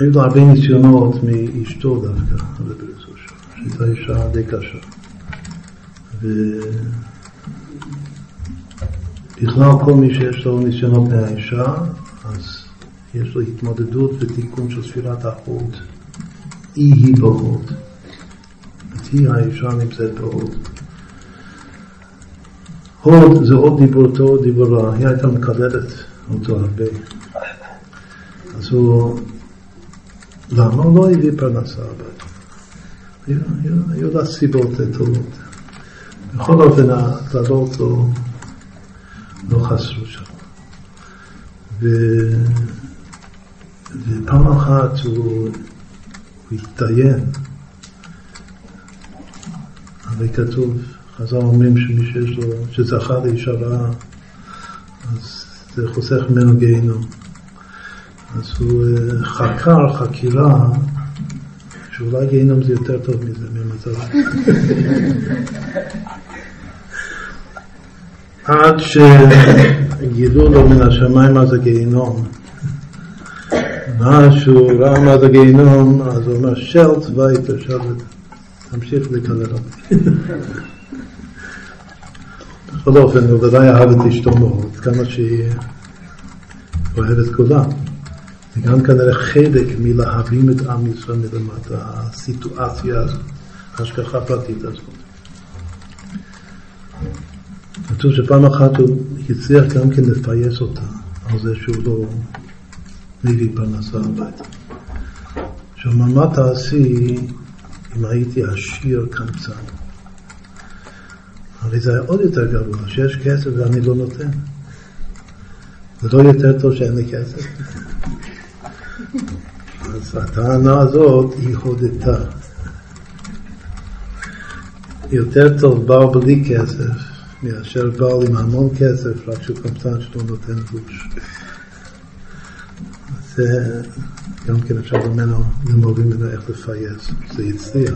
היו לו הרבה ניסיונות מאשתו דווקא, שהייתה אישה די קשה. ובכלל כל מי שיש לו ניסיונות מהאישה, אז יש לו התמודדות ותיקון של ספירת החוד. אי היא בהוד. היא האישה נמצאת בהוד. הוד זה עוד דיבור טוב, דיבור רע. היא הייתה מקללת אותו הרבה. אז הוא, למה הוא לא הביא פרנסה הביתה? היו לה סיבות טובות. בכל אופן, הקללות לא, לא חסרו שם. ו... ופעם אחת הוא, הוא התדיין, הרי כתוב, חז"ל אומרים שמי שיש לו, שזכה לאישה רעה, אז זה חוסך ממנו גיהינום. אז הוא אה, חקר חקירה שאולי גיהינום זה יותר טוב מזה, ממצב. עד שגילו לו מן השמיים מה זה גיהינום. מה שהוא ראה מה זה גיהינום, אז הוא אומר, שלט וייטר, שלט, תמשיך לקלל אותי. בכל אופן, הוא ודאי אהב את אשתו מאוד, כמה שהיא אוהבת כולם. וגם כנראה חלק מלהבין את עם ישראל מלמטה, הסיטואציה הזאת, ההשגחה הפרטית הזאת. כתוב שפעם אחת הוא הצליח גם כן לפייס אותה על זה שהוא לא מביא פרנסה הביתה. עכשיו, מה תעשי אם הייתי עשיר קצת? הרי זה היה עוד יותר גרוע, שיש כסף ואני לא נותן. זה לא יותר טוב שאין לי כסף. אז הטענה הזאת היא הודתה. יותר טוב בעל בלי כסף מאשר בעל עם המון כסף, רק שהוא קמצן שלא נותן גוש. זה גם כן אפשר ממנו ללמוד ממנו איך לפייס, זה הצליח.